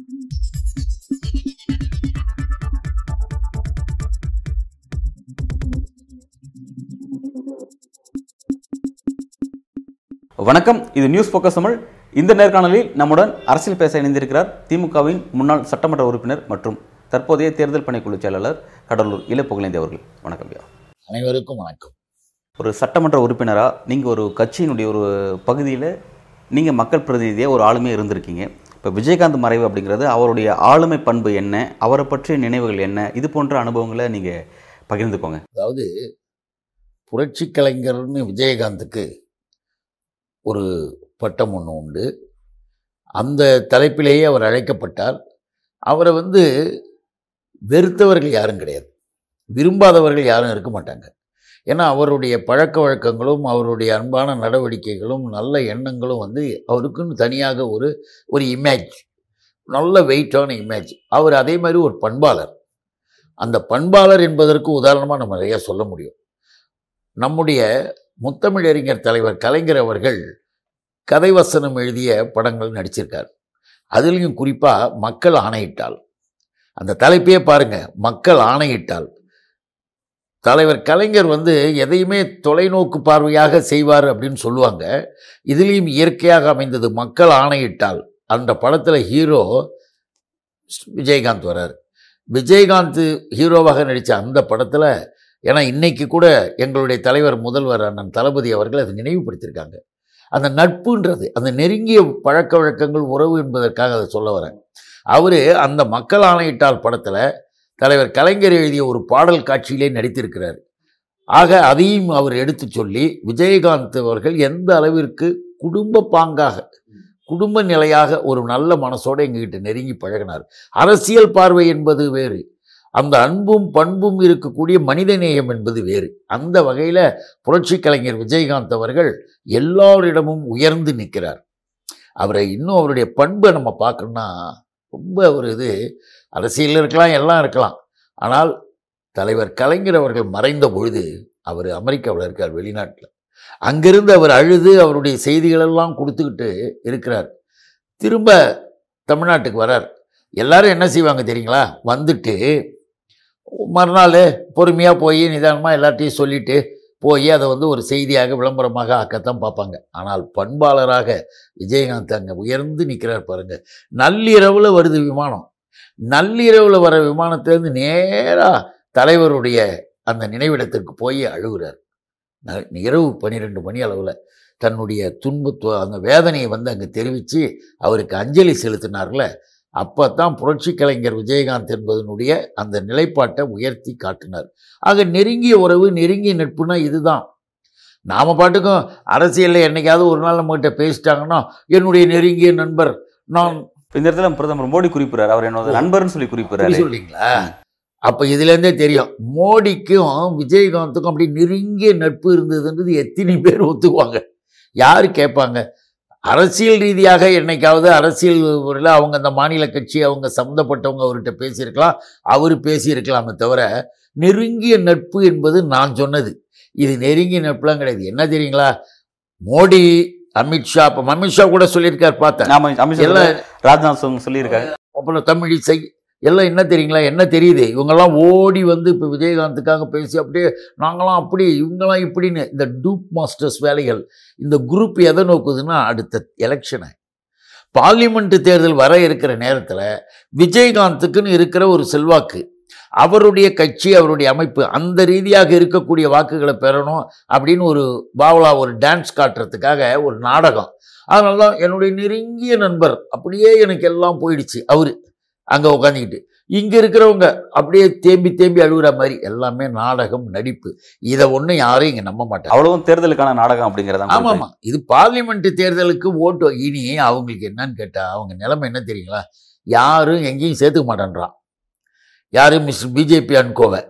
வணக்கம் இது news focus Tamil. இந்த நேர்காணலில் நம்முடன் அரசியல் பேச இணைந்திருக்கிறார் திமுகவின் முன்னாள் சட்டமன்ற உறுப்பினர் மற்றும் தற்போதைய தேர்தல் பணிக்குழு செயலாளர் கடலூர் இல புகழேந்தி அவர்கள். வணக்கம் ஐயா. அனைவருக்கும் வணக்கம். ஒரு சட்டமன்ற உறுப்பினராக நீங்கள் ஒரு கட்சியினுடைய ஒரு பகுதியில் நீங்கள் மக்கள் பிரதிநிதியாக ஒரு ஆளுமையாக இருந்திருக்கீங்க. இப்போ விஜயகாந்த் மறைவு அப்படிங்கிறது அவருடைய ஆளுமை பண்பு என்ன அவரை பற்றிய நினைவுகள் என்ன இது போன்ற அனுபவங்களை நீங்கள் பகிர்ந்துக்கோங்க. அதாவது புரட்சி கலைஞர்னு விஜயகாந்துக்கு ஒரு பட்டம் ஒன்று உண்டு. அந்த தலைப்பிலேயே அவர் அழைக்கப்பட்டார். அவரை வந்து வெறுத்தவர்கள் யாரும் கிடையாது. விரும்பாதவர்கள் யாரும் இருக்க மாட்டாங்க. ஏன்னா அவருடைய பழக்க வழக்கங்களும் அவருடைய அன்பான நடவடிக்கைகளும் நல்ல எண்ணங்களும் வந்து அவருக்குன்னு தனியாக ஒரு ஒரு இமேஜ் நல்ல வெயிட்டான இமேஜ் அவர் அதே மாதிரி ஒரு பண்பாளர். அந்த பண்பாளர் என்பதற்கு உதாரணமாக நம்ம நிறையா சொல்ல முடியும். நம்முடைய முத்தமிழறிஞர் தலைவர் கலைஞர் அவர்கள் கதைவசனம் எழுதிய படங்கள் நடிச்சிருக்கார். அதுலேயும் குறிப்பாக மக்கள் ஆணையிட்டால். அந்த தலைப்பே பாருங்கள் மக்கள் ஆணையிட்டால். தலைவர் கலைஞர் வந்து எதையுமே தொலைநோக்கு பார்வையாக செய்வார் அப்படின்னு சொல்லுவாங்க. இதுலேயும் இயற்கையாக அமைந்தது மக்கள் ஆணையிட்டால். அந்த படத்தில் ஹீரோ விஜயகாந்த் வரார். விஜயகாந்த் ஹீரோவாக நடித்த அந்த படத்தில் ஏன்னா இன்றைக்கி கூட எங்களுடைய தலைவர் முதல்வர் அண்ணன் தளபதி அவர்கள் அதை நினைவுபடுத்தியிருக்காங்க. அந்த நட்புன்றது அந்த நெருங்கிய பழக்க வழக்கங்கள் உறவு என்பதற்காக அதை சொல்ல வரேன். அவர் அந்த மக்கள் ஆணையிட்டால் படத்தில் தலைவர் கலைஞர் எழுதிய ஒரு பாடல் காட்சியிலே நடித்திருக்கிறார். ஆக அதையும் அவர் எடுத்து சொல்லி விஜயகாந்த் அவர்கள் எந்த அளவிற்கு குடும்ப பாங்காக குடும்ப நிலையாக ஒரு நல்ல மனசோடு எங்ககிட்ட நெருங்கி பழகினார். அரசியல் பார்வை என்பது வேறு அந்த அன்பும் பண்பும் இருக்கக்கூடிய மனிதநேயம் என்பது வேறு. அந்த வகையில் புரட்சி கலைஞர் விஜயகாந்த் அவர்கள் எல்லோரிடமும் உயர்ந்து நிற்கிறார். அவரை இன்னும் அவருடைய பண்பை நம்ம பார்க்கணும்னா ரொம்ப ஒரு இது அரசியலில் இருக்கலாம் எல்லாம் இருக்கலாம். ஆனால் தலைவர் கலைஞர் அவர்கள் மறைந்த பொழுது அவர் அமெரிக்காவில் இருக்கார் வெளிநாட்டில். அங்கிருந்து அவர் அழுது அவருடைய செய்திகளெல்லாம் கொடுத்துக்கிட்டு இருக்கிறார். திரும்ப தமிழ்நாட்டுக்கு வரார். எல்லாரும் என்ன செய்வாங்க தெரியுங்களா? வந்துட்டு மறுநாள் பொறுமையாக போய் நிதானமாக எல்லாத்தையும் சொல்லிட்டு போய் அதை வந்து ஒரு செய்தியாக விளம்பரமாக ஆக்கத்தான் பார்ப்பாங்க. ஆனால் பண்பாளராக விஜயகாந்த் அங்கே உயர்ந்து நிற்கிறார் பாருங்க. நள்ளிரவில் வருது விமானம். நள்ளிரவில் வர விமானத்திலேருந்து நேராக தலைவருடைய அந்த நினைவிடத்திற்கு போய் அழுகிறார். ந- இரவு பன்னிரெண்டு மணி அளவில் தன்னுடைய துன்பத்து அந்த வேதனையை வந்து அங்கே தெரிவித்து அவருக்கு அஞ்சலி செலுத்தினார்ல அப்போ தான் புரட்சி கலைஞர் விஜயகாந்த் என்பதனுடைய அந்த நிலைப்பாட்டை உயர்த்தி காட்டினார். ஆக நெருங்கிய உறவு நெருங்கிய நட்புனா இதுதான். நாம் பாட்டுக்கும் அரசியலில் என்னைக்காவது ஒரு நாள் நம்மகிட்ட பேசிட்டாங்கன்னா என்னுடைய நெருங்கிய நண்பர் நான் இந்த இடத்துல பிரதமர் மோடி குறிப்பிடுறார். அவர் என்னோட நண்பர்னு சொல்லி அப்படி குறிப்பிடுறாரு சொல்றீங்களா? அப்போ இதுலேருந்தே தெரியும். மோடிக்கும் விஜயகாந்துக்கும் அப்படி நெருங்கிய நட்பு இருந்ததுன்றது எத்தனை பேர் ஒத்துக்குவாங்க? யார் கேட்பாங்க? அரசியல் ரீதியாக என்னைக்காவது அரசியல் முறையில் அவங்க அந்த மாநில கட்சி அவங்க சம்மந்தப்பட்டவங்க அவர்கிட்ட பேசியிருக்கலாம். அவர் பேசியிருக்கலாமே தவிர நெருங்கிய நட்பு என்பது நான் சொன்னது. இது நெருங்கிய நட்புலாம் கிடையாது. என்ன தெரியுங்களா? மோடி அமித்ஷா இப்போ அமித்ஷா கூட சொல்லியிருக்கார் பார்த்தேன். அமித்ஷா எல்லாம் ராஜ்நாத் சிங் சொல்லியிருக்காங்க அப்புறம் தமிழிசை எல்லாம் என்ன தெரியுங்களா? என்ன தெரியுது? இவங்கெல்லாம் ஓடி வந்து இப்போ விஜயகாந்துக்காக பேசி அப்படியே நாங்களாம் அப்படி இவங்கெல்லாம் இப்படின்னு இந்த டூப் மாஸ்டர்ஸ் வேலைகள் இந்த குரூப் எதை நோக்குதுன்னா அடுத்த எலெக்ஷனை. பார்லிமெண்ட் தேர்தல் வர இருக்கிற நேரத்தில் விஜயகாந்துக்குன்னு இருக்கிற ஒரு செல்வாக்கு. அவருடைய கட்சி அவருடைய அமைப்பு அந்த ரீதியாக இருக்கக்கூடிய வாக்குகளை பெறணும் அப்படின்னு ஒரு பாவலா ஒரு டான்ஸ் காட்டுறதுக்காக ஒரு நாடகம். அதனால தான் என்னுடைய நெருங்கிய நண்பர் அப்படியே எனக்கு எல்லாம் போயிடுச்சு அவர். அங்கே உட்காந்துக்கிட்டு இங்கே இருக்கிறவங்க அப்படியே தேம்பி தேம்பி அழுகுற மாதிரி எல்லாமே நாடகம் நடிப்பு. இதை ஒன்றும் யாரும் இங்கே நம்ப மாட்டாங்க. அவ்வளவும் தேர்தலுக்கான நாடகம் அப்படிங்கிறதா ஆமாம். ஆமாம் இது பார்லிமெண்ட் தேர்தலுக்கு ஓட்டு இனி அவங்களுக்கு என்னன்னு கேட்டால் அவங்க நிலைமை என்ன தெரியுங்களா? யாரும் எங்கேயும் சேர்த்துக்க மாட்டேன்றான். யாரும் மிஸ்டர் பிஜேபி அன்கோவை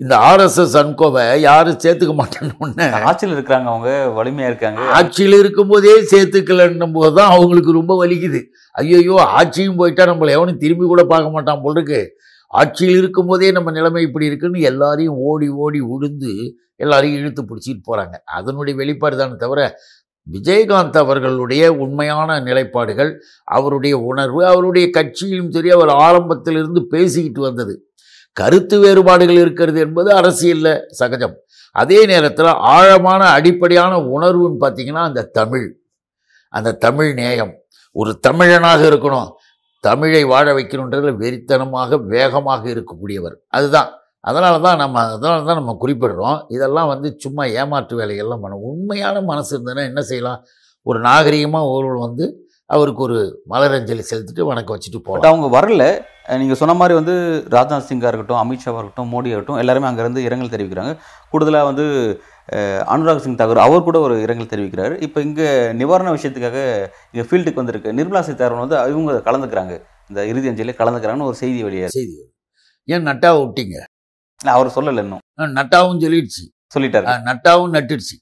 இந்த ஆர்எஸ்எஸ் அன்கோவை யாரும் சேர்த்துக்க மாட்டேன்னு ஆட்சியில் இருக்கிறாங்க அவங்க வலிமையா இருக்காங்க. ஆட்சியில் இருக்கும்போதே சேர்த்துக்கலன்னும் போது தான் அவங்களுக்கு ரொம்ப வலிக்குது. ஐயோ ஆட்சியும் போயிட்டா நம்மளை எவனும் திரும்பி கூட பார்க்க மாட்டான் போல் இருக்கு. ஆட்சியில் இருக்கும்போதே நம்ம நிலைமை இப்படி இருக்குன்னு எல்லாரையும் ஓடி ஓடி உழுந்து எல்லாரையும் இழுத்து பிடிச்சிட்டு போகிறாங்க அதனுடைய வெளிப்பாடு தானே தவிர விஜயகாந்த் அவர்களுடைய உண்மையான நிலைப்பாடுகள் அவருடைய உணர்வு அவருடைய கட்சியிலும் சரி அவர் ஆரம்பத்திலிருந்து பேசிக்கிட்டு வந்தது. கருத்து வேறுபாடுகள் இருக்கிறது என்பது அரசியலில் சகஜம். அதே நேரத்தில் ஆழமான அடிப்படையான உணர்வுன்னு பார்த்தீங்கன்னா அந்த தமிழ். அந்த தமிழ் நேயம். ஒரு தமிழனாக இருக்கணும். தமிழை வாழ வைக்கணுன்றதுல வெறித்தனமாக வேகமாக இருக்கக்கூடியவர். அதுதான். அதனால தான் நம்ம அதனால தான் நம்ம குறிப்பிடுறோம். இதெல்லாம் வந்து சும்மா ஏமாற்று வேலைகள்லாம் பண்ண உண்மையான மனசு இருந்ததுன்னா என்ன செய்யலாம்? ஒரு நாகரிகமாக ஒருவர் வந்து அவருக்கு ஒரு மலரஞ்சலி செலுத்திட்டு வணக்கம் வச்சுட்டு போகலாம். அவங்க வரல. அஹ் நீங்க சொன்ன மாதிரி வந்து ராஜ்நாத் சிங்கா இருக்கட்டும் அமித்ஷாவாக இருக்கட்டும் மோடி ஆகட்டும் எல்லாருமே அங்கேருந்து இரங்கல் தெரிவிக்கிறாங்க. கூடுதலாக வந்து அனுராக் சிங் தாக்கூர் அவர் கூட ஒரு இரங்கல் தெரிவிக்கிறாரு. இப்போ இங்கே நிவாரண விஷயத்துக்காக இங்கே ஃபீல்டுக்கு வந்திருக்கு. நிர்மலா சீதாராமன் வந்து இவங்க கலந்துக்கிறாங்க. இந்த இறுதி அஞ்சலியில் கலந்துக்கிறாங்கன்னு ஒரு செய்தி வெளியே செய்தி. ஏன் நட்டாவை விட்டீங்க? அவர் சொல்லலை இன்னும். நட்டாவும் சொல்லிடுச்சு. சொல்லிட்டாரு. நட்டாவும் நட்டுடுச்சு.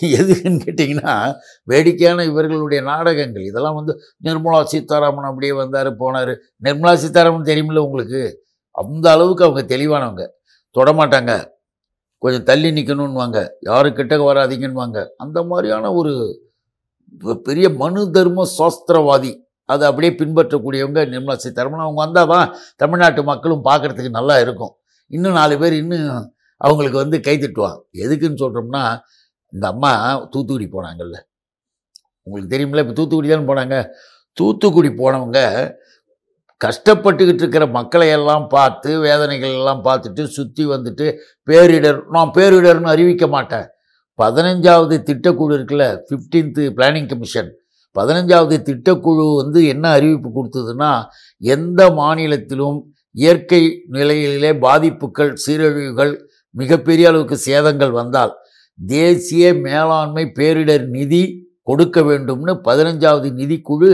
எதுக்குன்னு கேட்டிங்கன்னா வேடிக்கையான இவர்களுடைய நாடகங்கள். இதெல்லாம் வந்து நிர்மலா சீதாராமன் அப்படியே வந்தார் போனார். நிர்மலா சீதாராமன் தெரியுமில்ல உங்களுக்கு? அந்த அளவுக்கு அவங்க தெளிவானவங்க. தொடமாட்டாங்க. கொஞ்சம் தள்ளி நிற்கணுன்னுவாங்க யாரு கிட்டக்க வராதீங்கன்னுவாங்க. அந்த மாதிரியான ஒரு பெரிய மனு தர்ம சாஸ்திரவாதி. அதை அப்படியே பின்பற்றக்கூடியவங்க நிர்மலா சீதாராமன். அவங்க வந்தால் தான் தமிழ்நாட்டு மக்களும் பார்க்கறதுக்கு நல்லா இருக்கும். இன்னும் நாலு பேர் இன்னும் அவங்களுக்கு வந்து கை தட்டுவான் எதுக்குன்னு சொல்கிறோம்னா இந்த அம்மா தூத்துக்குடி போனாங்கல்ல. உங்களுக்கு தெரியுமில்ல இப்போ தூத்துக்குடி தானே போனாங்க. தூத்துக்குடி போனவங்க கஷ்டப்பட்டுக்கிட்டு இருக்கிற மக்களை எல்லாம் பார்த்து வேதனைகள் எல்லாம் பார்த்துட்டு சுற்றி வந்துட்டு பேரிடர் நான் பேரிடர்னு அறிவிக்க மாட்டேன். பதினஞ்சாவது திட்டக்குழு இருக்குல்ல ஃபிஃப்டீன்த்து பிளானிங் கமிஷன் பதினஞ்சாவது திட்டக்குழு வந்து என்ன அறிவிப்பு கொடுத்ததுன்னா எந்த மாநிலத்திலும் இயற்கை நிலையிலே பாதிப்புகள் சீரழிவுகள் மிகப்பெரிய அளவுக்கு சேதங்கள் வந்தால் தேசிய மேலாண்மை பேரிடர் நிதி கொடுக்க வேண்டும்னு பதினஞ்சாவது நிதிக்குழு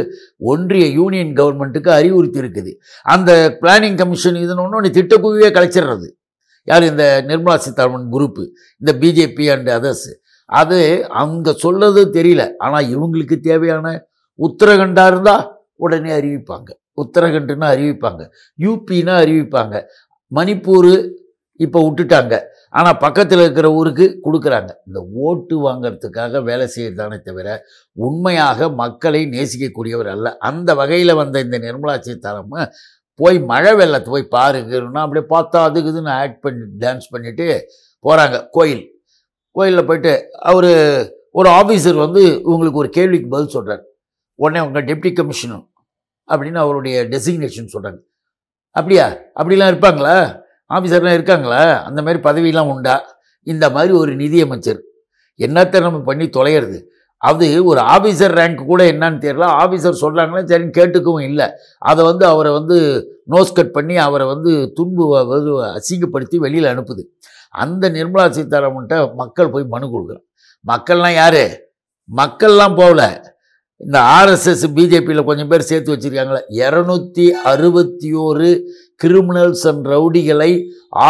ஒன்றிய யூனியன் கவர்மெண்ட்டுக்கு அறிவுறுத்தி இருக்குது அந்த பிளானிங் கமிஷன் இதுன்னு ஒன்று திட்டக்குழுவே கலைச்சிடுறது யார்? இந்த நிர்மலா சீதாராமன் குரூப்பு இந்த பிஜேபி அண்ட் அதர்ஸ் அது அங்கே சொல்லது தெரியல. ஆனால் இவங்களுக்கு தேவையான உத்தரகண்டா இருந்தால் உடனே அறிவிப்பாங்க. உத்தரகண்டுன்னா அறிவிப்பாங்க. யூபின்னா அறிவிப்பாங்க. மணிப்பூர் இப்போ விட்டுட்டாங்க. ஆனால் பக்கத்தில் இருக்கிற ஊருக்கு கொடுக்குறாங்க. இந்த ஓட்டு வாங்கிறதுக்காக வேலை செய்யறதானே தவிர உண்மையாக மக்களை நேசிக்கக்கூடியவர் அல்ல. அந்த வகையில் வந்த இந்த நிர்மலா சீதாராமன் போய் மழை வெள்ளத்தை போய் பாருங்கன்னா அப்படியே பார்த்தா அதுக்கு இதுன்னு ஆக்ட் பண்ணி டான்ஸ் பண்ணிட்டு போகிறாங்க கோயில். கோயிலில் போயிட்டு அவர் ஒரு ஆஃபீஸர் வந்து உங்களுக்கு ஒரு கேள்விக்கு பதில் சொல்கிறார் உடனே உங்கள் டெப்டி கமிஷனர் அப்படின்னு அவருடைய டெசிக்னேஷன் சொல்கிறாங்க அப்படியா? அப்படிலாம் இருப்பாங்களா? ஆஃபீஸர்லாம் இருக்காங்களா? அந்த மாதிரி பதவியெலாம் உண்டா? இந்த மாதிரி ஒரு நிதியமைச்சர். என்னத்தை நம்ம பண்ணி தொலைகிறது அது ஒரு ஆஃபீஸர் ரேங்க் கூட என்னன்னு தெரியல. ஆஃபீஸர் சொல்கிறாங்களே சரின்னு கேட்டுக்கவும் இல்லை. அதை வந்து அவரை வந்து நோஸ் கட் பண்ணி அவரை வந்து துன்பு அசிங்கப்படுத்தி வெளியில் அனுப்புது. அந்த நிர்மலா சீதாராமன்ட்ட மக்கள் போய் மனு கொடுக்குறான். மக்கள்லாம் யார்? மக்கள்லாம் போகல. இந்த ஆர்எஸ்எஸ் பிஜேபியில் கொஞ்சம் பேர் சேர்த்து வச்சுருக்காங்களே. இரநூத்தி அறுபத்தி ஓரு கிரிமினல்ஸ் அண்ட் ரவுடிகளை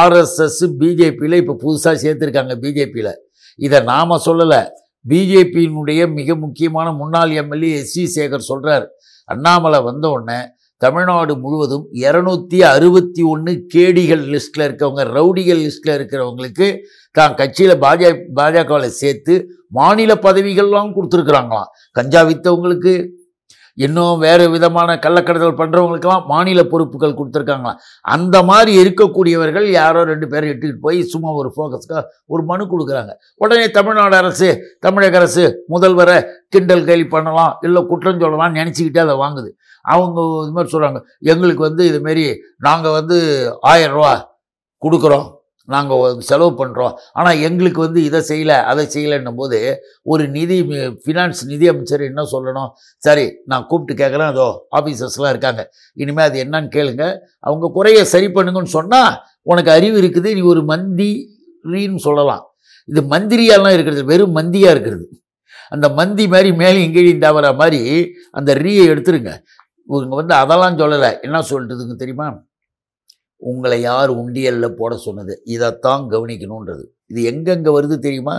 ஆர்எஸ்எஸ் பிஜேபியில் இப்போ புதுசாக சேர்த்துருக்காங்க பிஜேபியில். இதை நாம் சொல்லலை. பிஜேபியினுடைய மிக முக்கியமான முன்னாள் எம்எல்ஏ எஸ் சி சேகர் சொல்கிறார் அண்ணாமலை வந்த உடனே தமிழ்நாடு முழுவதும் இரநூத்தி அறுபத்தி ஒன்று கேடிகள் லிஸ்ட்டில் இருக்கவங்க ரவுடிகள் லிஸ்ட்டில் இருக்கிறவங்களுக்கு தான் கட்சியில் பாஜக பாஜகவில் சேர்த்து மாநில பதவிகள்லாம் கொடுத்துருக்குறாங்களாம். கஞ்சா விற்றவங்களுக்கு இன்னும் வேறு விதமான கள்ளக்கடத்தல் பண்ணுறவங்களுக்கெல்லாம் மாநில பொறுப்புகள் கொடுத்துருக்காங்களாம். அந்த மாதிரி இருக்கக்கூடியவர்கள் யாரோ ரெண்டு பேரை இட்டுக்கிட்டு போய் சும்மா ஒரு ஃபோக்கஸ்க்காக ஒரு மனு கொடுக்குறாங்க. உடனே தமிழ்நாடு அரசு தமிழக அரசு முதல்வரை கிண்டல் கேலி பண்ணலாம் இல்லை குற்றம் சொல்லலாம்னு நினச்சிக்கிட்டே அதை வாங்குது. அவங்க இது மாதிரி சொல்கிறாங்க எங்களுக்கு வந்து இதுமாரி நாங்கள் வந்து ஆயிரம் ரூபா கொடுக்குறோம். நாங்கள் செலவு பண்ணுறோம் ஆனால் எங்களுக்கு வந்து இதை செய்யலை அதை செய்யலைன்னும் போது ஒரு நிதி ஃபினான்ஸ் நிதி அமைச்சர் என்ன சொல்லணும்? சரி நான் கூப்பிட்டு கேட்குறேன் அதோ ஆஃபீஸர்ஸ்லாம் இருக்காங்க. இனிமேல் அது என்னன்னு கேளுங்க. அவங்க குறைய சரி பண்ணுங்கன்னு சொன்னால் உனக்கு அறிவு இருக்குது. நீ ஒரு மந்திரின்னு சொல்லலாம். இது மந்திரியாலாம் இருக்கிறது வெறும் மந்தியாக இருக்கிறது. அந்த மந்தி மாதிரி மேலே இங்கேயும் தவற மாதிரி அந்த ரீயை எடுத்துருங்க. இவங்க வந்து அதெல்லாம் சொல்லலை. என்ன சொல்கிறதுங்க தெரியுமா? உங்களை யார் உண்டியலில் போட சொன்னது? இதைத்தான் கவனிக்கணுன்றது இது எங்கெங்கே வருது தெரியுமா?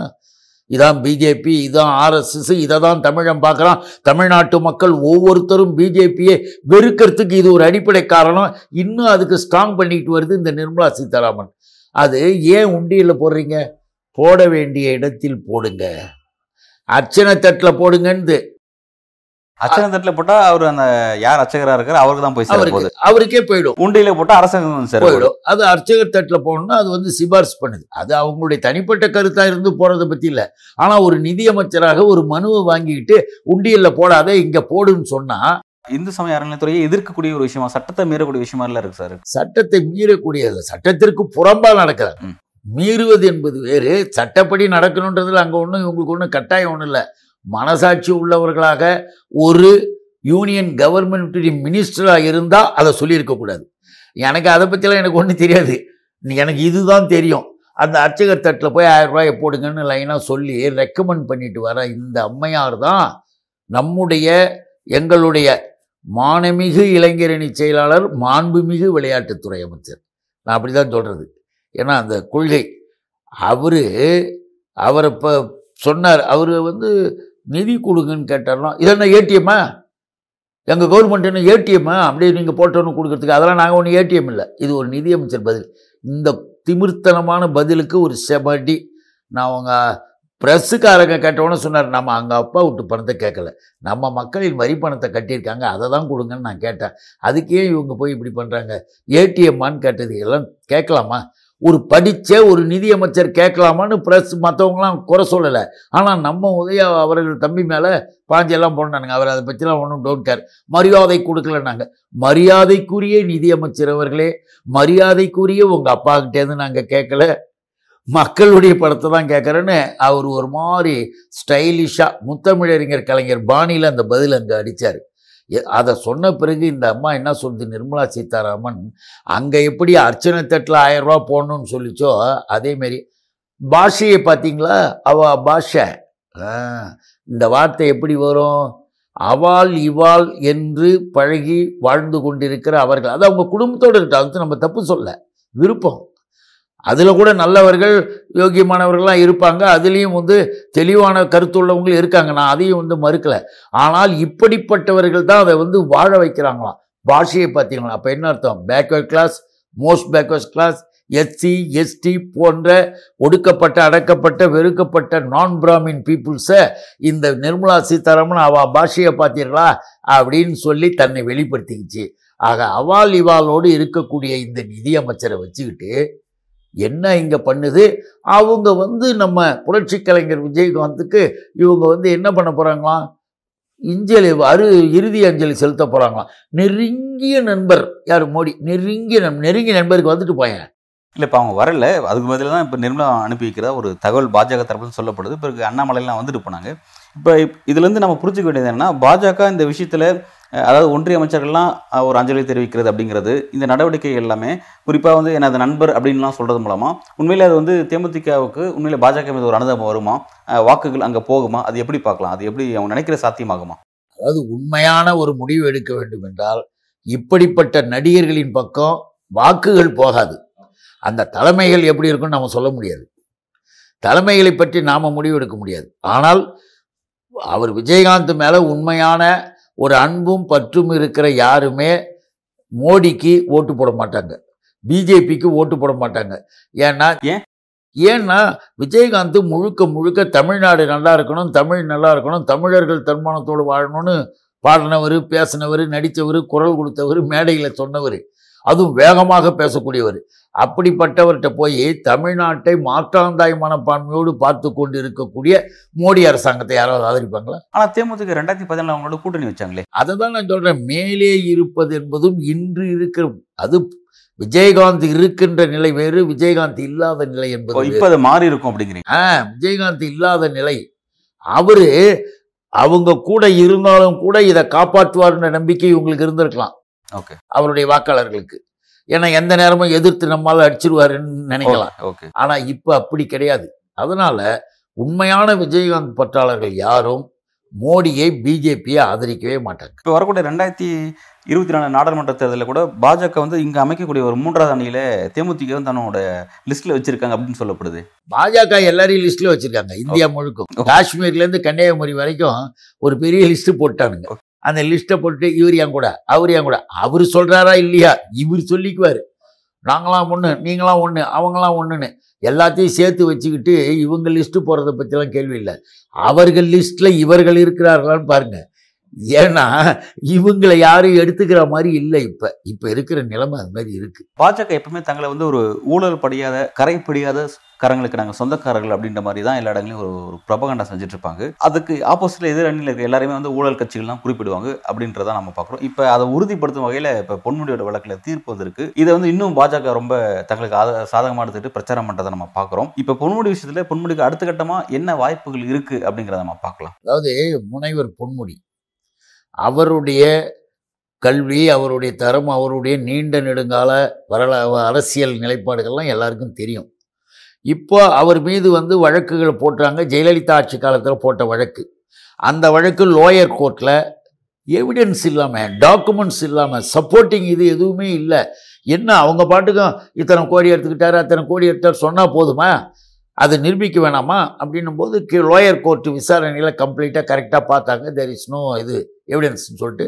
இதான் பிஜேபி இதான் ஆர்எஸ்எஸ் இதை தான் தமிழன் பார்க்குறான். தமிழ்நாட்டு மக்கள் ஒவ்வொருத்தரும் பிஜேபியை வெறுக்கிறதுக்கு இது ஒரு அடிப்படை காரணம். இன்னும் அதுக்கு ஸ்ட்ராங் பண்ணிட்டு வருது இந்த நிர்மலா சீதாராமன். அது ஏன் உண்டியலில் போடுறீங்க? போட வேண்டிய இடத்தில் போடுங்க. அர்ச்சனை தட்டில் போடுங்கன்னு அச்சனை தட்டில் போட்டா அவர் அந்த யார் அர்ச்சகரா இருக்காரு அவருக்கு தான் போய் சேர அவருக்கு போயிடும். உண்டியில போட்டா அரசாங்கம் போயிடும். அது அர்ச்சகர் தட்டில் போகணும்னா அது வந்து சிபாரிசு பண்ணுது. அது அவங்களுடைய தனிப்பட்ட கருத்தா இருந்து போறதை பத்தி இல்ல. ஆனா ஒரு நிதியமைச்சராக ஒரு மனுவை வாங்கிக்கிட்டு உண்டியல்ல போடாத இங்க போடுன்னு சொன்னா இந்து சமய அறநிலையத்துறையை எதிர்க்கக்கூடிய ஒரு விஷயமா சட்டத்தை மீறக்கூடிய விஷயமா இல்ல இருக்கு சார்? சட்டத்தை மீறக்கூடியது சட்டத்திற்கு புறம்பா நடக்கிறார் ம். மீறுவது என்பது வேறு. சட்டப்படி நடக்கணுன்றதுல அங்க ஒன்றும் இவங்களுக்கு ஒன்றும் கட்டாயம் ஒன்றும் இல்லை. மனசாட்சி உள்ளவர்களாக ஒரு யூனியன் கவர்மெண்ட் மினிஸ்டராக இருந்தால் அதை சொல்லியிருக்கக்கூடாது எனக்கு அதை பற்றிலாம் எனக்கு ஒன்றும் தெரியாது. எனக்கு இதுதான் தெரியும். அந்த அர்ச்சகர் தட்டில் போய் ஆயிரம் ரூபாயை போடுங்கன்னு லைனாக சொல்லி ரெக்கமெண்ட் பண்ணிட்டு வர இந்த அம்மையார் தான் நம்முடைய எங்களுடைய மானமிகு இளைஞரணி செயலாளர் மாண்புமிகு விளையாட்டுத்துறை அமைச்சர். நான் அப்படி தான் சொல்கிறது ஏன்னா அந்த கொள்கை. அவர் அவர் இப்போ சொன்னார். அவர் வந்து நிதி கொடுங்கன்னு கேட்டார்னா இதென்ன ஏடிஎம்மா? எங்கள் கவர்மெண்ட் என்ன ஏடிஎம்மா? அப்படியே நீங்கள் போட்டோன்னு கொடுக்குறதுக்கு அதெல்லாம் நாங்கள் ஒன்றும் ஏடிஎம் இல்லை. இது ஒரு நிதியமைச்சர் பதில். இந்த திமிர்த்தனமான பதிலுக்கு ஒரு செபடி. நான் அவங்க ப்ரெஸ்ஸுக்காரங்க கேட்டவொன்னே சொன்னார் நம்ம அங்கே அப்பா விட்டு பணத்தை கேட்கல. நம்ம மக்களின் வரி பணத்தை கட்டியிருக்காங்க அதை தான் கொடுங்கன்னு நான் கேட்டேன். அதுக்கே இவங்க போய் இப்படி பண்ணுறாங்க ஏடிஎம்மான்னு கேட்டது எல்லாம் கேட்கலாமா? ஒரு படித்த ஒரு நிதியமைச்சர் கேட்கலாமான்னு ப்ரெஸ் மற்றவங்களாம் குறை சொல்லலை. ஆனால் நம்ம உதய அவர்கள் தம்பி மேலே பாஞ்செல்லாம் போனானுங்க அவர் அதை பற்றிலாம் ஒன்றும் டோன்ட் கேர். மரியாதை கொடுக்கலன்னாங்க. மரியாதைக்குரிய நிதியமைச்சர் அவர்களே மரியாதைக்குரிய உங்கள் அப்பா கிட்டேருந்து நாங்கள் கேட்கல. மக்களுடைய படத்தை தான் கேட்குறேன்னு அவர் ஒரு மாதிரி ஸ்டைலிஷாக முத்தமிழறிஞர் கலைஞர் பாணியில் அந்த பதில் அங்கே அடித்தார் அதை சொன்ன பிறகு இந்த அம்மா என்ன சொல்லுது? நிர்மலா சீதாராமன் அங்கே எப்படி அர்ச்சனை தட்டில் ஆயிரம் ரூபா போடணும்னு சொல்லிச்சோ அதேமாரி பாஷையை பார்த்தீங்களா? அவ பாஷை. இந்த வார்த்தை எப்படி வரும்? அவாள் இவாள் என்று பழகி வாழ்ந்து கொண்டிருக்கிற அவர்கள். அது அவங்க குடும்பத்தோடு இருக்கட்டும் அது நம்ம தப்பு சொல்ல. விருப்பம். அதில் கூட நல்லவர்கள் யோகியமானவர்கள்லாம் இருப்பாங்க. அதுலேயும் வந்து தெளிவான கருத்துள்ளவங்களும் இருக்காங்க. நான் அதையும் வந்து மறுக்கலை. ஆனால் இப்படிப்பட்டவர்கள் தான் அதை வந்து வாழ வைக்கிறாங்களாம். பாஷையை பார்த்தீங்களா? அப்போ என்ன அர்த்தம்? Backward class most backward class SC ST போன்ற ஒடுக்கப்பட்ட அடக்கப்பட்ட வெறுக்கப்பட்ட நான் பிராமின் பீப்புள்ஸை இந்த நிர்மலா சீதாராமன் அவ பாஷையை பார்த்தீர்களா? அப்படின்னு சொல்லி தன்னை வெளிப்படுத்திக்கிச்சு. ஆக அவால் இவாலோடு இருக்கக்கூடிய இந்த நிதியமைச்சரை வச்சுக்கிட்டு என்ன இங்கே பண்ணுது? அவங்க வந்து நம்ம புரட்சி கலைஞர் விஜயகாந்துக்கு இவங்க வந்து என்ன பண்ண போகிறாங்களாம் இஞ்சலி அரு இறுதி அஞ்சலி செலுத்த போகிறாங்களாம் நெருங்கிய நண்பர் யார்? மோடி. நெருங்கிய நம் நெருங்கிய நண்பருக்கு வந்துட்டு போயேன். இல்லை இப்போ அவங்க வரல. அதுக்கு பதிலாக தான் இப்போ நிர்மலா அனுப்பி வைக்கிற ஒரு தகவல் பாஜக தரப்புன்னு சொல்லப்படுது. பிறகு அண்ணாமலையெல்லாம் வந்துட்டு போனாங்க. இப்போ இப்- நம்ம புரிஞ்சுக்க வேண்டியது என்னன்னா பாஜக இந்த விஷயத்துல அதாவது ஒன்றிய அமைச்சர்கள்லாம் ஒரு அஞ்சலி தெரிவிக்கிறது அப்படிங்கிறது இந்த நடவடிக்கை எல்லாமே குறிப்பாக வந்து எனது நண்பர் அப்படின்லாம் சொல்கிறது மூலமாக உண்மையிலே அது வந்து தேமுதிகவுக்கு உண்மையிலே பாஜக மீது ஒரு அனுதாபம் வருமா? வாக்குகள் அங்கே போகுமா? அது எப்படி பார்க்கலாம்? அது எப்படி அவங்க நினைக்கிற சாத்தியமாகுமா? அதாவது உண்மையான ஒரு முடிவு எடுக்க வேண்டும் என்றால் இப்படிப்பட்ட நடிகர்களின் பக்கம் வாக்குகள் போகாது. அந்த தலைமைகள் எப்படி இருக்கும்னு நம்ம சொல்ல முடியாது. தலைமைகளை பற்றி நாம் முடிவு எடுக்க முடியாது. ஆனால் அவர் விஜயகாந்த் மேலே உண்மையான ஒரு அன்பும் பற்றும் இருக்கிற யாருமே மோடிக்கு ஓட்டு போட மாட்டாங்க. பிஜேபிக்கு ஓட்டு போட மாட்டாங்க. ஏன்னா ஏன்? ஏன்னா விஜயகாந்த் முழுக்க முழுக்க தமிழ்நாடு நல்லா இருக்கணும் தமிழ் நல்லா இருக்கணும் தமிழர்கள் தன்மானத்தோடு வாழணும்னு பாடினவர் பேசினவர் நடித்தவர் குரல் கொடுத்தவர் மேடையில் சொன்னவர் அதுவும் வேகமாக பேசக்கூடியவர். அப்படிப்பட்டவர்கிட்ட போய் தமிழ்நாட்டை மாற்றாந்தாய் மனப்பான்மையோடு பார்த்து கொண்டு இருக்கக்கூடிய மோடி அரசாங்கத்தை யாராவது ஆதரிப்பாங்களா? ஆனா தேமுதிக ரெண்டாயிரத்தி பதினாலு அவங்களோட கூட்டணி வச்சாங்களே. அதை தான் நான் சொல்றேன். மேலே இருப்பது என்பதும் இன்று இருக்கிற அது விஜயகாந்த் இருக்கின்ற நிலை வேறு விஜயகாந்த் இல்லாத நிலை என்பது. இப்ப அது மாறி இருக்கும் அப்படிங்கிறீங்க. ஆ விஜயகாந்த் இல்லாத நிலை. அவரு அவங்க கூட இருந்தாலும் கூட இதை காப்பாற்றுவார்ன்ற நம்பிக்கை உங்களுக்கு இருந்திருக்கலாம். ஓகே. அவருடைய வாக்காளர்களுக்கு. ஏன்னா எந்த நேரமும் எதிர்த்து நம்மால் அடிச்சிருவாருன்னு நினைக்கலாம். ஓகே. ஆனா இப்ப அப்படி கிடையாது. அதனால உண்மையான விஜயகாந்த் பற்றாளர்கள் யாரும் மோடியை பிஜேபியை ஆதரிக்கவே மாட்டாங்க. இப்போ வரக்கூடிய ரெண்டாயிரத்தி இருபத்தி நாலு நாடாளுமன்ற தேர்தலில் கூட பாஜக வந்து இங்க அமைக்கக்கூடிய ஒரு மூன்றாவது அணியில தேமுதிக தன்னோட லிஸ்ட்ல வச்சிருக்காங்க அப்படின்னு சொல்லப்படுது. பாஜக எல்லாரையும் லிஸ்ட்ல வச்சிருக்காங்க இந்தியா முழுக்கும். காஷ்மீர்ல இருந்து கன்னியாகுமரி வரைக்கும் ஒரு பெரிய லிஸ்ட் போட்டானுங்க. அந்த லிஸ்ட்டை போட்டு இவர் என் கூட அவர் என் கூட. அவர் சொல்கிறாரா இல்லையா? இவர் சொல்லிக்குவார். நாங்களாம் ஒன்று நீங்களாம் ஒன்று அவங்களாம் ஒன்றுன்னு எல்லாத்தையும் சேர்த்து வச்சுக்கிட்டு இவங்க லிஸ்ட்டு போகிறத பற்றிலாம் கேள்வி இல்லை. அவர்கள் லிஸ்ட்டில் இவர்கள் இருக்கிறார்களான்னு பாருங்கள் ஏன்னா இவங்களை யாரும் எடுத்துக்கிற மாதிரி இல்லை இப்போ. இப்போ இருக்கிற நிலைமை அது மாதிரி இருக்கு. பாஜக எப்பவுமே தங்களை வந்து ஒரு ஊழல் படியாத கரை படியாத கரங்களுக்கு நாங்கள் சொந்தக்காரர்கள் அப்படின்ற மாதிரி தான் எல்லா இடங்களையும் ஒரு ஒரு பிரபகண்டா செஞ்சுட்டு இருப்பாங்க அதுக்கு ஆப்போசிட்ல எதிர் அணியில் இருக்க எல்லாருமே வந்து ஊழல் கட்சிகள் தான் குறிப்பிடுவாங்க அப்படின்றத நம்ம பார்க்குறோம். இப்போ அதை உறுதிப்படுத்தும் வகையில் இப்போ பொன்முடியோட வழக்கில் தீர்ப்பு வந்திருக்கு. இதை வந்து இன்னும் பாஜக ரொம்ப தங்களுக்கு ஆத சாதகமாக எடுத்துட்டு பிரச்சாரம் பண்ணுறதை நம்ம பார்க்குறோம். இப்போ பொன்முடி விஷயத்தில் பொன்முடிக்கு அடுத்த கட்டமாக என்ன வாய்ப்புகள் இருக்கு அப்படிங்கிறத நம்ம பார்க்கலாம். அதாவது முனைவர் பொன்முடி. அவருடைய கல்வி அவருடைய தரம் அவருடைய நீண்ட நெடுங்கால வரலா அரசியல் நிலைப்பாடுகள்லாம் எல்லாருக்கும் தெரியும். இப்போ அவர் மீது வந்து வழக்குகளை போட்டாங்க ஜெயலலிதா ஆட்சி காலத்தில் போட்ட வழக்கு. அந்த வழக்கு லோயர் கோர்ட்டில் எவிடன்ஸ் இல்லாமல் டாக்குமெண்ட்ஸ் இல்லாமல் சப்போர்ட்டிங் இது எதுவுமே இல்லை. என்ன அவங்க பாட்டுக்கும் இத்தனை கோடி எடுத்துக்கிட்டாரு அத்தனை கோடி எடுத்தார் சொன்னால் போதுமா? அது நிரூபிக்க வேணாமா? அப்படின்னும் போது லோயர் கோர்ட்டு விசாரணையில் கம்ப்ளீட்டாக கரெக்டாக பார்த்தாங்க. தெர் இஸ் நோ இது. எவிடன்ஸ்னு சொல்லிட்டு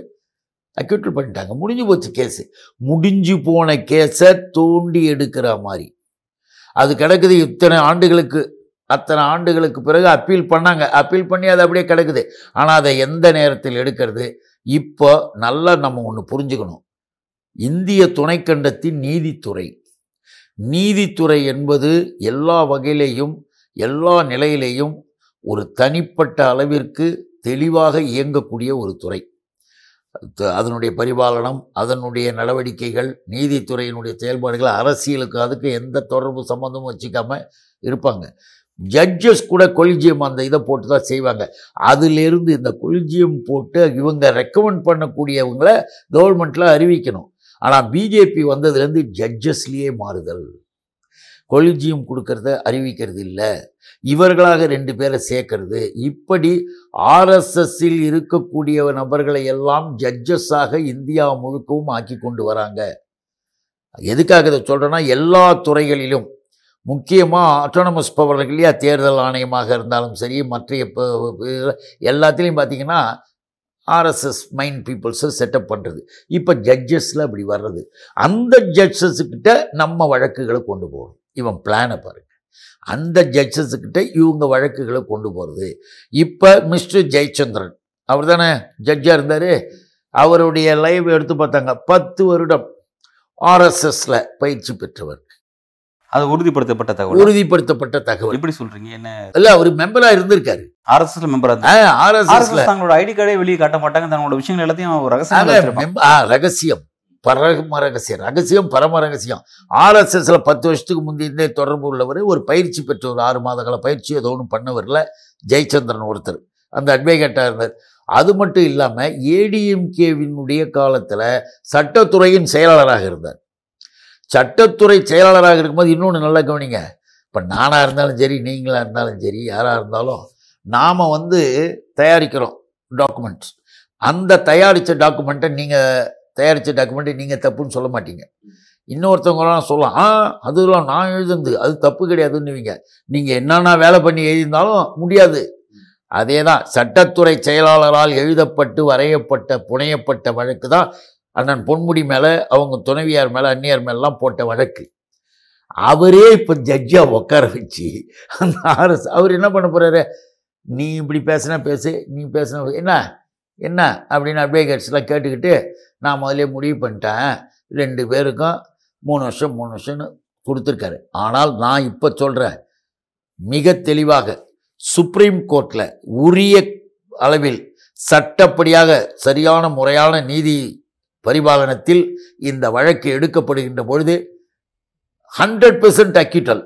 அக்யூட்டல் பண்ணிட்டாங்க. முடிஞ்சு போச்சு கேஸு முடிஞ்சு போன கேஸை தோண்டி எடுக்கிற மாதிரி. அது கிடக்குது இத்தனை ஆண்டுகளுக்கு அத்தனை ஆண்டுகளுக்கு பிறகு அப்பீல் பண்ணாங்க. அப்பீல் பண்ணி அது அப்படியே கிடக்குது. ஆனால் அதை எந்த நேரத்தில் எடுக்கிறது? இப்போ நல்லா நம்ம ஒன்று புரிஞ்சுக்கணும். இந்திய துணைக்கண்டத்தின் நீதித்துறை. நீதித்துறை என்பது எல்லா வகையிலேயும் எல்லா நிலையிலேயும் ஒரு தனிப்பட்ட அளவிற்கு தெளிவாக இயங்கக்கூடிய ஒரு துறை. த- அதனுடைய பரிபாலனம் அதனுடைய நடவடிக்கைகள் நீதித்துறையினுடைய செயல்பாடுகள் அரசியலுக்கு அதுக்கு எந்த தொடர்பு சம்மந்தமும் வச்சுக்காம இருப்பாங்க. ஜட்ஜஸ் கூட கொலிஜியம் அந்த இதை போட்டு தான் செய்வாங்க. அதிலிருந்து இந்த கொலிஜியம் போட்டு இவங்க ரெக்கமெண்ட் பண்ணக்கூடியவங்களை கவர்மெண்ட்டில் அறிவிக்கணும். ஆனால் பிஜேபி வந்ததுலேருந்து ஜட்ஜஸ்லேயே மாறுதல். கொலிஜியம் கொடுக்கறத அறிவிக்கிறது இல்லை. இவர்களாக ரெண்டு பேரை சேர்க்கறது. இப்படி ஆர்எஸ்எஸ்ஸில் இருக்கக்கூடிய நபர்களை எல்லாம் ஜட்ஜஸாக இந்தியா முழுக்கவும் ஆக்கி கொண்டு வராங்க. எதுக்காக இதை சொல்கிறேன்னா எல்லா துறைகளிலும் முக்கியமாக ஆட்டோனமஸ் பவர்கள் இல்லையா தேர்தல் ஆணையமாக இருந்தாலும் சரி மற்ற எல்லாத்துலேயும் பார்த்தீங்கன்னா ஆர்எஸ்எஸ் மைண்ட் பீப்புள்ஸை செட்டப் பண்ணுறது இப்போ ஜட்ஜஸில் அப்படி வர்றது. அந்த ஜட்ஜஸ்கிட்ட நம்ம வழக்குகளை கொண்டு போகணும். இவன் பிளானை பாருங்க. அந்த ஜட்ஜஸுக்கிட்ட இவங்க வழக்குகளை கொண்டு போகிறது இப்போ மிஸ்டர் ஜெயச்சந்திரன் அவர் தானே ஜட்ஜாக இருந்தார். அவருடைய லைவ் எடுத்து பார்த்தாங்க. பத்து வருடம் ஆர்எஸ்எஸ்ல பயிற்சி பெற்றவர். அது உறுதிப்படுத்தப்பட்ட தகவல்? உறுதிப்படுத்தப்பட்ட தகவல். எப்படி சொல்றீங்க? என்ன? இல்ல அவர் மெம்பரா இருந்திருக்காரு. ஆர்எஸ்எஸ் மெம்பர் ஆர்எஸ்எஸ்ல ஆர்எஸ்எஸ் தங்களோட ஐடி கார்டே வெளியே காட்ட மாட்டாங்க தங்களோட விஷயங்கள் எல்லாத்தையும் ரகசியம் ரகசியம். பரம ரகசியம் ரகசியம் பரம ரகசியம். ஆர்எஸ்எஸ்ல பத்து வருஷத்துக்கு முந்தைய தொடர்பு உள்ளவர் ஒரு பயிற்சி பெற்றவர் ஆறு மாத கால பயிற்சி ஏதோ ஒன்று பண்ணவரில் ஜெயச்சந்திரன் ஒருத்தர். அந்த அட்வொகேட்டாக இருந்தார். அது மட்டும் இல்லாமல் ஏடிஎம்கேவினுடைய காலத்தில் சட்டத்துறையின் செயலாளராக இருந்தார். சட்டத்துறை செயலாளராக இருக்கும்போது இன்னொன்று நல்லா கவனிங்க. இப்போ நானாக இருந்தாலும் சரி நீங்களாக இருந்தாலும் சரி யாராக இருந்தாலும் நாம் வந்து தயாரிக்கிறோம் டாக்குமெண்ட்ஸ். அந்த தயாரித்த டாக்குமெண்ட்டை நீங்கள் தயாரித்த டாக்குமெண்ட்டை நீங்கள் தப்புன்னு சொல்ல மாட்டீங்க. இன்னொருத்தவங்களாம் சொல்லலாம் ஆ அதெல்லாம் நான் எழுதுனது அது தப்பு கிடையாதுன்னுவீங்க. நீங்கள் என்னென்ன வேலை பண்ணி எழுதியிருந்தாலும் முடியாது. அதே தான் சட்டத்துறை செயலாளரால் எழுதப்பட்டு வரையப்பட்ட புனையப்பட்ட வழக்கு தான் அண்ணன் பொன்முடி மேலே அவங்க துணைவியார் மேலே அந்நியார் மேலாம் போட்ட வழக்கு. அவரே இப்போ ஜட்ஜாக உட்கார வச்சு அந்த அரசு அவர் என்ன பண்ண போகிறாரு நீ இப்படி பேசுனா பேசு நீ பேசுனா என்ன? என்ன? அப்படின்னு அட்வொகேட்ஸ்லாம் கேட்டுக்கிட்டு நான் முதல்ல முடிவு பண்ணிட்டேன். ரெண்டு பேருக்கும் மூணு வருஷம் மூணு வருஷம்னு கொடுத்துருக்காரு. ஆனால் நான் இப்போ சொல்கிறேன் மிக தெளிவாக சுப்ரீம் கோர்ட்டில் உரிய அளவில் சட்டப்படியாக சரியான முறையான நீதி பரிபாலனத்தில் இந்த வழக்கு எடுக்கப்படுகின்ற பொழுது ஹண்ட்ரட் பெர்சன்ட் அக்கிட்டல்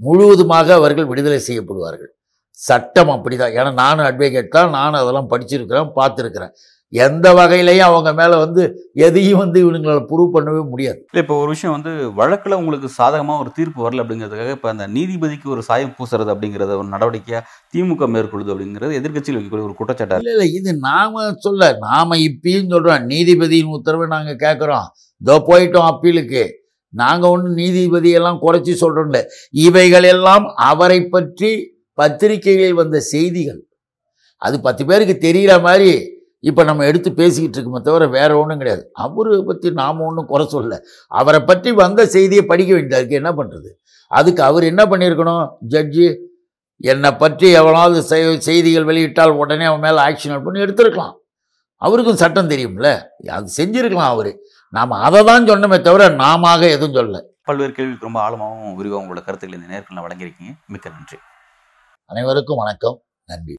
முழுவதுமாக அவர்கள் விடுதலை செய்யப்படுவார்கள். சட்டம் அப்படிதான். ஏன்னா நானும் அட்வொகேட் தான். நானும் அதெல்லாம் படிச்சிருக்கிறேன் பார்த்துருக்கிறேன். எந்த வகையிலையும் அவங்க மேலே வந்து எதையும் வந்து இவனுங்களால் ப்ரூவ் பண்ணவே முடியாது. இல்லை இப்போ ஒரு விஷயம் வந்து வழக்கில் உங்களுக்கு சாதகமாக ஒரு தீர்ப்பு வரல அப்படிங்கிறதுக்காக இப்போ அந்த நீதிபதிக்கு ஒரு சாயம் பூசுறது அப்படிங்கிறத ஒரு நடவடிக்கையாக திமுக மேற்கொள்ளுது அப்படிங்கிறது எதிர்க்கட்சியில் வைக்கக்கூடிய ஒரு குற்றச்சாட்டு இல்லை இல்லை இது நாம சொல்ல நாம இப்பயும் சொல்கிறோம் நீதிபதியின் உத்தரவை நாங்கள் கேட்குறோம் இதோ போயிட்டோம் அப்பீலுக்கு. நாங்கள் ஒன்றும் நீதிபதியெல்லாம் குறைச்சி சொல்கிறோம்ல இவைகள் எல்லாம் அவரை பற்றி பத்திரிகைகளில் வந்த செய்திகள். அது பத்து பேருக்கு தெரிகிற மாதிரி இப்போ நம்ம எடுத்து பேசிக்கிட்டு இருக்கோமே தவிர வேற ஒன்றும் கிடையாது. அவரை பற்றி நாம் ஒன்றும் குறை சொல்ல அவரை பற்றி வந்த செய்தியை படிக்க வேண்டியதுக்கு என்ன பண்ணுறது அதுக்கு அவர் என்ன பண்ணியிருக்கணும்? ஜட்ஜி என்னை பற்றி செய்- செய்திகள் வெளியிட்டால் உடனே அவன் மேலே ஆக்ஷன் பண்ணி எடுத்திருக்கலாம். அவருக்கும் சட்டம் தெரியும்ல. அது செஞ்சிருக்கலாம் அவர். நாம் அதை தான் சொன்னோமே தவிர நாம எதுவும் சொல்லல. பல்வேறு கேள்விக்கு ரொம்ப ஆழமாகவும் விரிவாகவும் உங்களோட கருத்துக்களை இந்த நேரத்தில் வழங்கியிருக்கீங்க மிக்க நன்றி. அனைவருக்கும் வணக்கம். நன்றி.